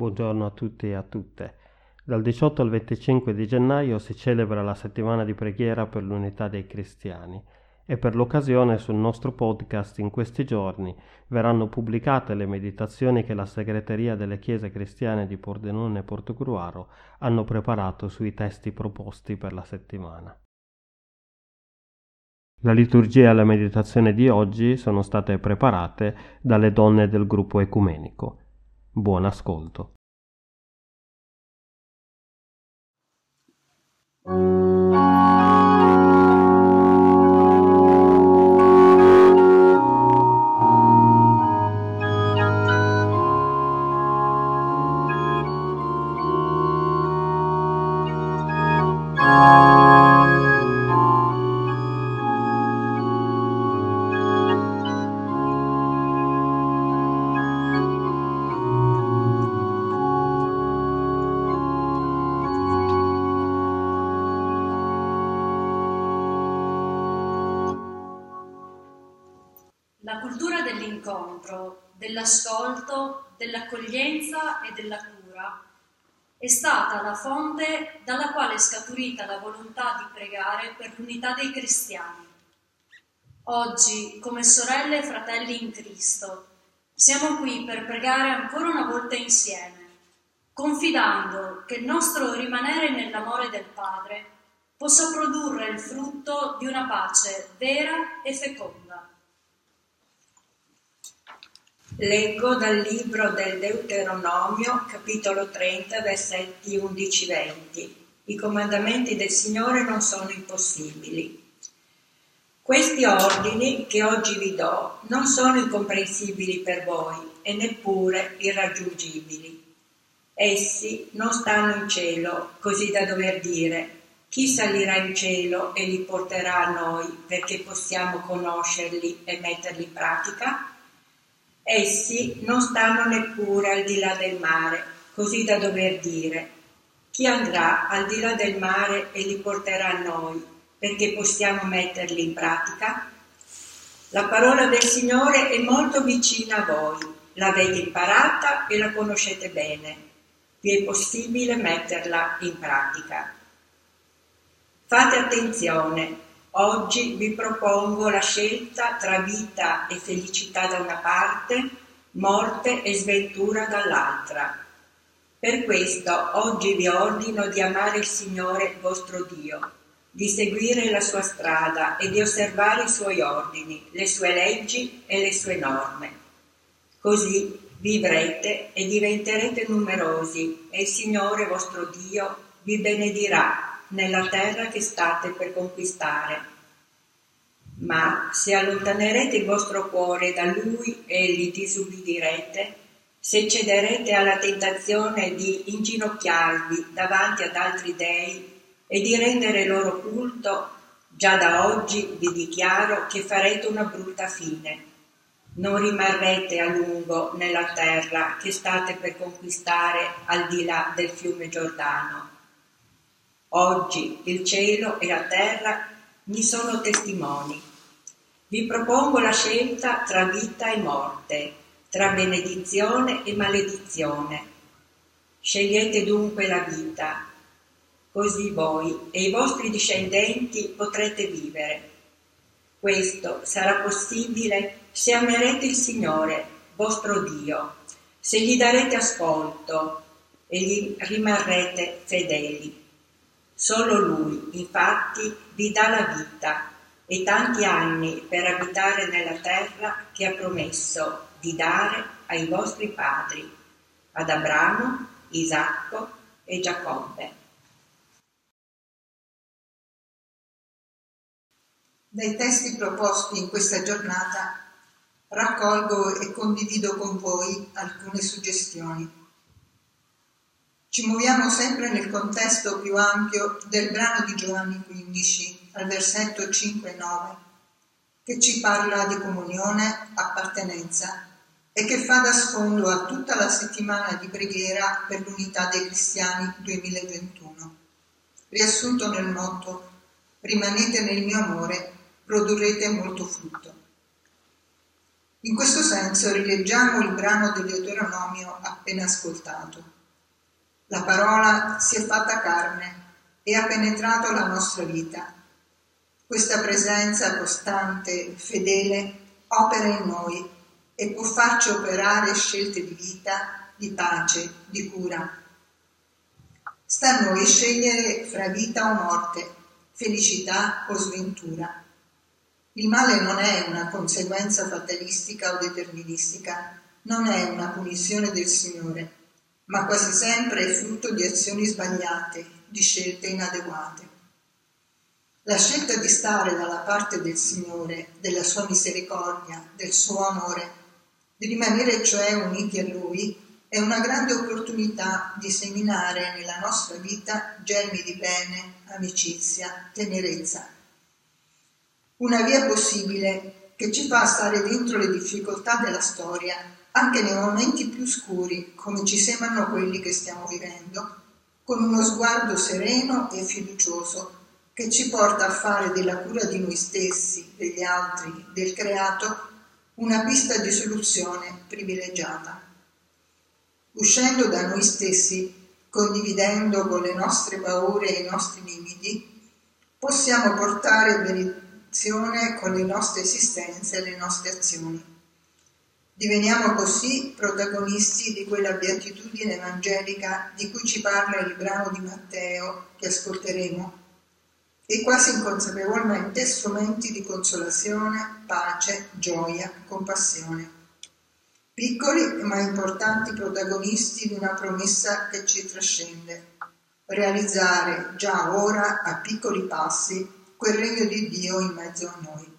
Buongiorno a tutti e a tutte. Dal 18 al 25 di gennaio si celebra la settimana di preghiera per l'unità dei cristiani e per l'occasione sul nostro podcast in questi giorni verranno pubblicate le meditazioni che la segreteria delle chiese cristiane di Pordenone e Portogruaro hanno preparato sui testi proposti per la settimana. La liturgia e la meditazione di oggi sono state preparate dalle donne del gruppo ecumenico. Buon ascolto. Dell'incontro, dell'ascolto, dell'accoglienza e della cura è stata la fonte dalla quale è scaturita la volontà di pregare per l'unità dei cristiani. Oggi, come sorelle e fratelli in Cristo, siamo qui per pregare ancora una volta insieme, confidando che il nostro rimanere nell'amore del Padre possa produrre il frutto di una pace vera e feconda. Leggo dal libro del Deuteronomio, capitolo 30, versetti 11-20. I comandamenti del Signore non sono impossibili. Questi ordini che oggi vi do non sono incomprensibili per voi e neppure irraggiungibili. Essi non stanno in cielo, così da dover dire chi salirà in cielo e li porterà a noi perché possiamo conoscerli e metterli in pratica? Essi non stanno neppure al di là del mare, così da dover dire, chi andrà al di là del mare e li porterà a noi, perché possiamo metterli in pratica? La parola del Signore è molto vicina a voi, l'avete imparata e la conoscete bene, vi è possibile metterla in pratica. Fate attenzione, Oggi vi propongo la scelta tra vita e felicità da una parte, morte e sventura dall'altra. Per questo oggi vi ordino di amare il Signore vostro Dio, di seguire la sua strada e di osservare i suoi ordini, le sue leggi e le sue norme. Così vivrete e diventerete numerosi e il Signore vostro Dio vi benedirà nella terra che state per conquistare. Ma se allontanerete il vostro cuore da Lui e gli disubbidirete, se cederete alla tentazione di inginocchiarvi davanti ad altri dei e di rendere loro culto, già da oggi vi dichiaro che farete una brutta fine. Non rimarrete a lungo nella terra che state per conquistare al di là del fiume Giordano Oggi il cielo e la terra mi sono testimoni. Vi propongo la scelta tra vita e morte, tra benedizione e maledizione. Scegliete dunque la vita, così voi e i vostri discendenti potrete vivere. Questo sarà possibile se amerete il Signore, vostro Dio, se gli darete ascolto e gli rimarrete fedeli. Solo Lui, infatti, vi dà la vita e tanti anni per abitare nella terra che ha promesso di dare ai vostri padri, ad Abramo, Isacco e Giacobbe. Dai testi proposti in questa giornata raccolgo e condivido con voi alcune suggestioni. Ci muoviamo sempre nel contesto più ampio del brano di Giovanni 15, al versetto 5-9, che ci parla di comunione, appartenenza e che fa da sfondo a tutta la settimana di preghiera per l'unità dei cristiani 2021. Riassunto nel motto, rimanete nel mio amore, produrrete molto frutto. In questo senso rileggiamo il brano del Deuteronomio appena ascoltato. La parola si è fatta carne e ha penetrato la nostra vita. Questa presenza costante, fedele, opera in noi e può farci operare scelte di vita, di pace, di cura. Sta a noi scegliere fra vita o morte, felicità o sventura. Il male non è una conseguenza fatalistica o deterministica, non è una punizione del Signore, ma quasi sempre è frutto di azioni sbagliate, di scelte inadeguate. La scelta di stare dalla parte del Signore, della sua misericordia, del suo amore, di rimanere cioè uniti a Lui, è una grande opportunità di seminare nella nostra vita germi di bene, amicizia, tenerezza una via possibile che ci fa stare dentro le difficoltà della storia, anche nei momenti più scuri, come ci sembrano quelli che stiamo vivendo, con uno sguardo sereno e fiducioso che ci porta a fare della cura di noi stessi, degli altri, del creato, una pista di soluzione privilegiata. Uscendo da noi stessi, condividendo con le nostre paure e i nostri limiti, possiamo portare con le nostre esistenze e le nostre azioni. Diveniamo così protagonisti di quella beatitudine evangelica di cui ci parla il brano di Matteo che ascolteremo e quasi inconsapevolmente strumenti di consolazione, pace, gioia, compassione. Piccoli ma importanti protagonisti di una promessa che ci trascende. Realizzare già ora a piccoli passi quel regno di Dio in mezzo a noi.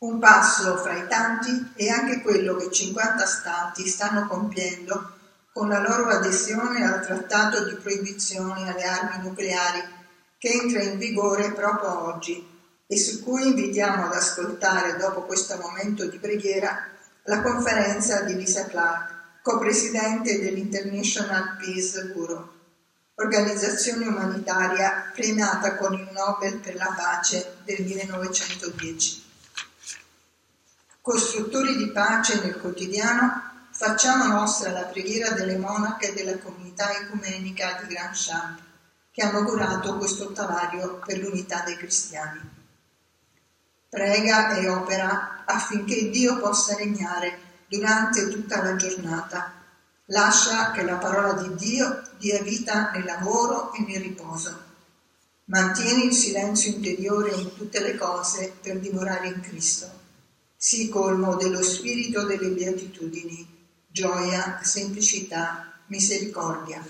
Un passo fra i tanti è anche quello che 50 Stati stanno compiendo con la loro adesione al trattato di proibizione alle armi nucleari che entra in vigore proprio oggi e su cui invitiamo ad ascoltare dopo questo momento di preghiera la conferenza di Lisa Clark, co-presidente dell'International Peace Bureau organizzazione umanitaria premiata con il Nobel per la pace del 1910. Costruttori di pace nel quotidiano, facciamo nostra la preghiera delle monache della comunità ecumenica di Grand Champ, che hanno curato questo ottavario per l'unità dei cristiani. Prega e opera affinché Dio possa regnare durante tutta la giornata Lascia che la parola di Dio dia vita nel lavoro e nel riposo. Mantieni il silenzio interiore in tutte le cose per dimorare in Cristo. Sii colmo dello spirito delle beatitudini, gioia, semplicità, misericordia.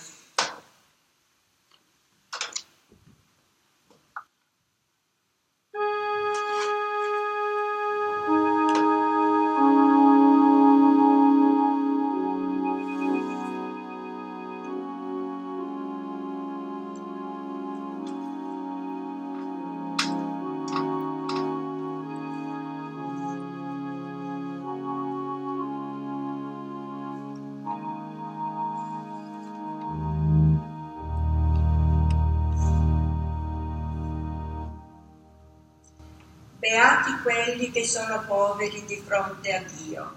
Beati quelli che sono poveri di fronte a Dio.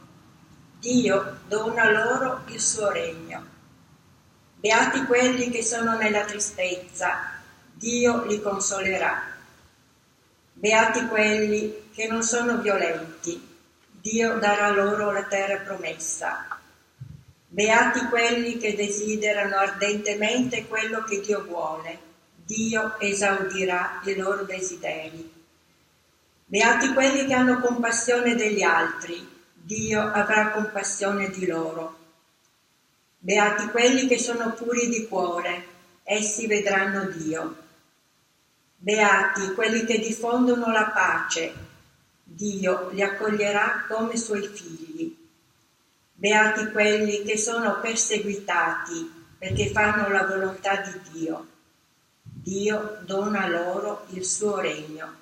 Dio dona loro il suo regno. Beati quelli che sono nella tristezza. Dio li consolerà. Beati quelli che non sono violenti. Dio darà loro la terra promessa. Beati quelli che desiderano ardentemente quello che Dio vuole. Dio esaudirà i loro desideri. Beati quelli che hanno compassione degli altri, Dio avrà compassione di loro. Beati quelli che sono puri di cuore, essi vedranno Dio. Beati quelli che diffondono la pace, Dio li accoglierà come suoi figli. Beati quelli che sono perseguitati perché fanno la volontà di Dio. Dio dona loro il suo regno.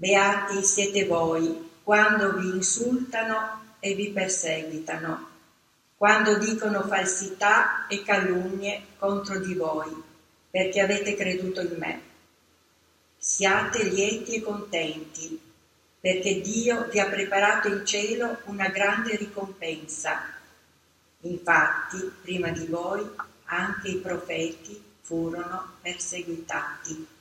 Beati siete voi quando vi insultano e vi perseguitano, quando dicono falsità e calunnie contro di voi, perché avete creduto in me. Siate lieti e contenti, perché Dio vi ha preparato in cielo una grande ricompensa. Infatti, prima di voi, anche i profeti furono perseguitati.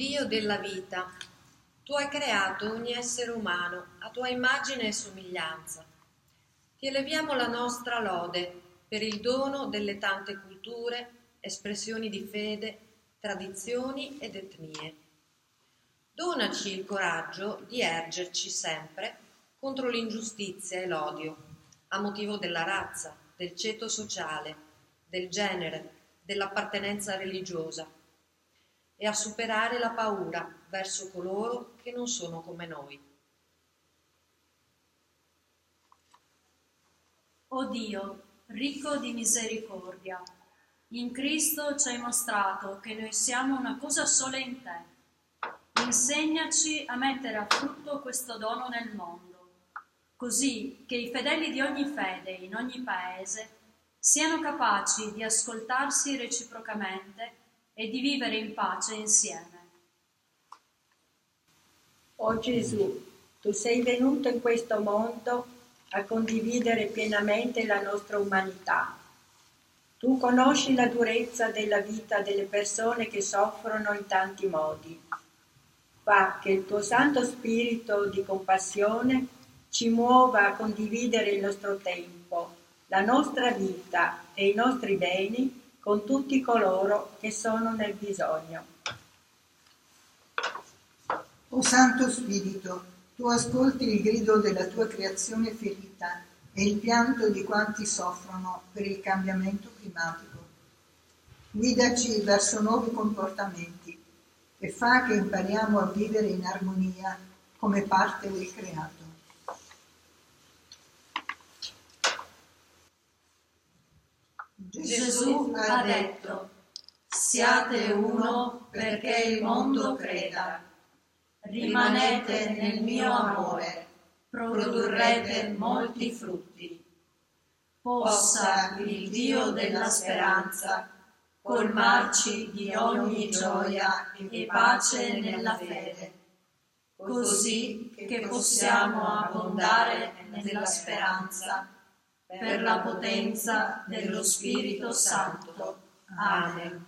Dio della vita, tu hai creato ogni essere umano a tua immagine e somiglianza. Ti eleviamo la nostra lode per il dono delle tante culture, espressioni di fede, tradizioni ed etnie. Donaci il coraggio di ergerci sempre contro l'ingiustizia e l'odio, a motivo della razza, del ceto sociale, del genere, dell'appartenenza religiosa e a superare la paura verso coloro che non sono come noi. O Dio, ricco di misericordia, in Cristo ci hai mostrato che noi siamo una cosa sola in te. Insegnaci a mettere a frutto questo dono nel mondo, così che i fedeli di ogni fede in ogni paese siano capaci di ascoltarsi reciprocamente e di vivere in pace insieme. O Gesù, tu sei venuto in questo mondo a condividere pienamente la nostra umanità. Tu conosci la durezza della vita delle persone che soffrono in tanti modi. Fa che il tuo Santo Spirito di compassione ci muova a condividere il nostro tempo, la nostra vita e i nostri beni con tutti coloro che sono nel bisogno. O Santo Spirito, tu ascolti il grido della tua creazione ferita e il pianto di quanti soffrono per il cambiamento climatico. Guidaci verso nuovi comportamenti e fa che impariamo a vivere in armonia come parte del creato. Gesù ha detto, siate uno perché il mondo creda. Rimanete nel mio amore, produrrete molti frutti. Possa il Dio della speranza colmarci di ogni gioia e pace nella fede, così che possiamo abbondare nella speranza per la potenza dello Spirito Santo. Amen.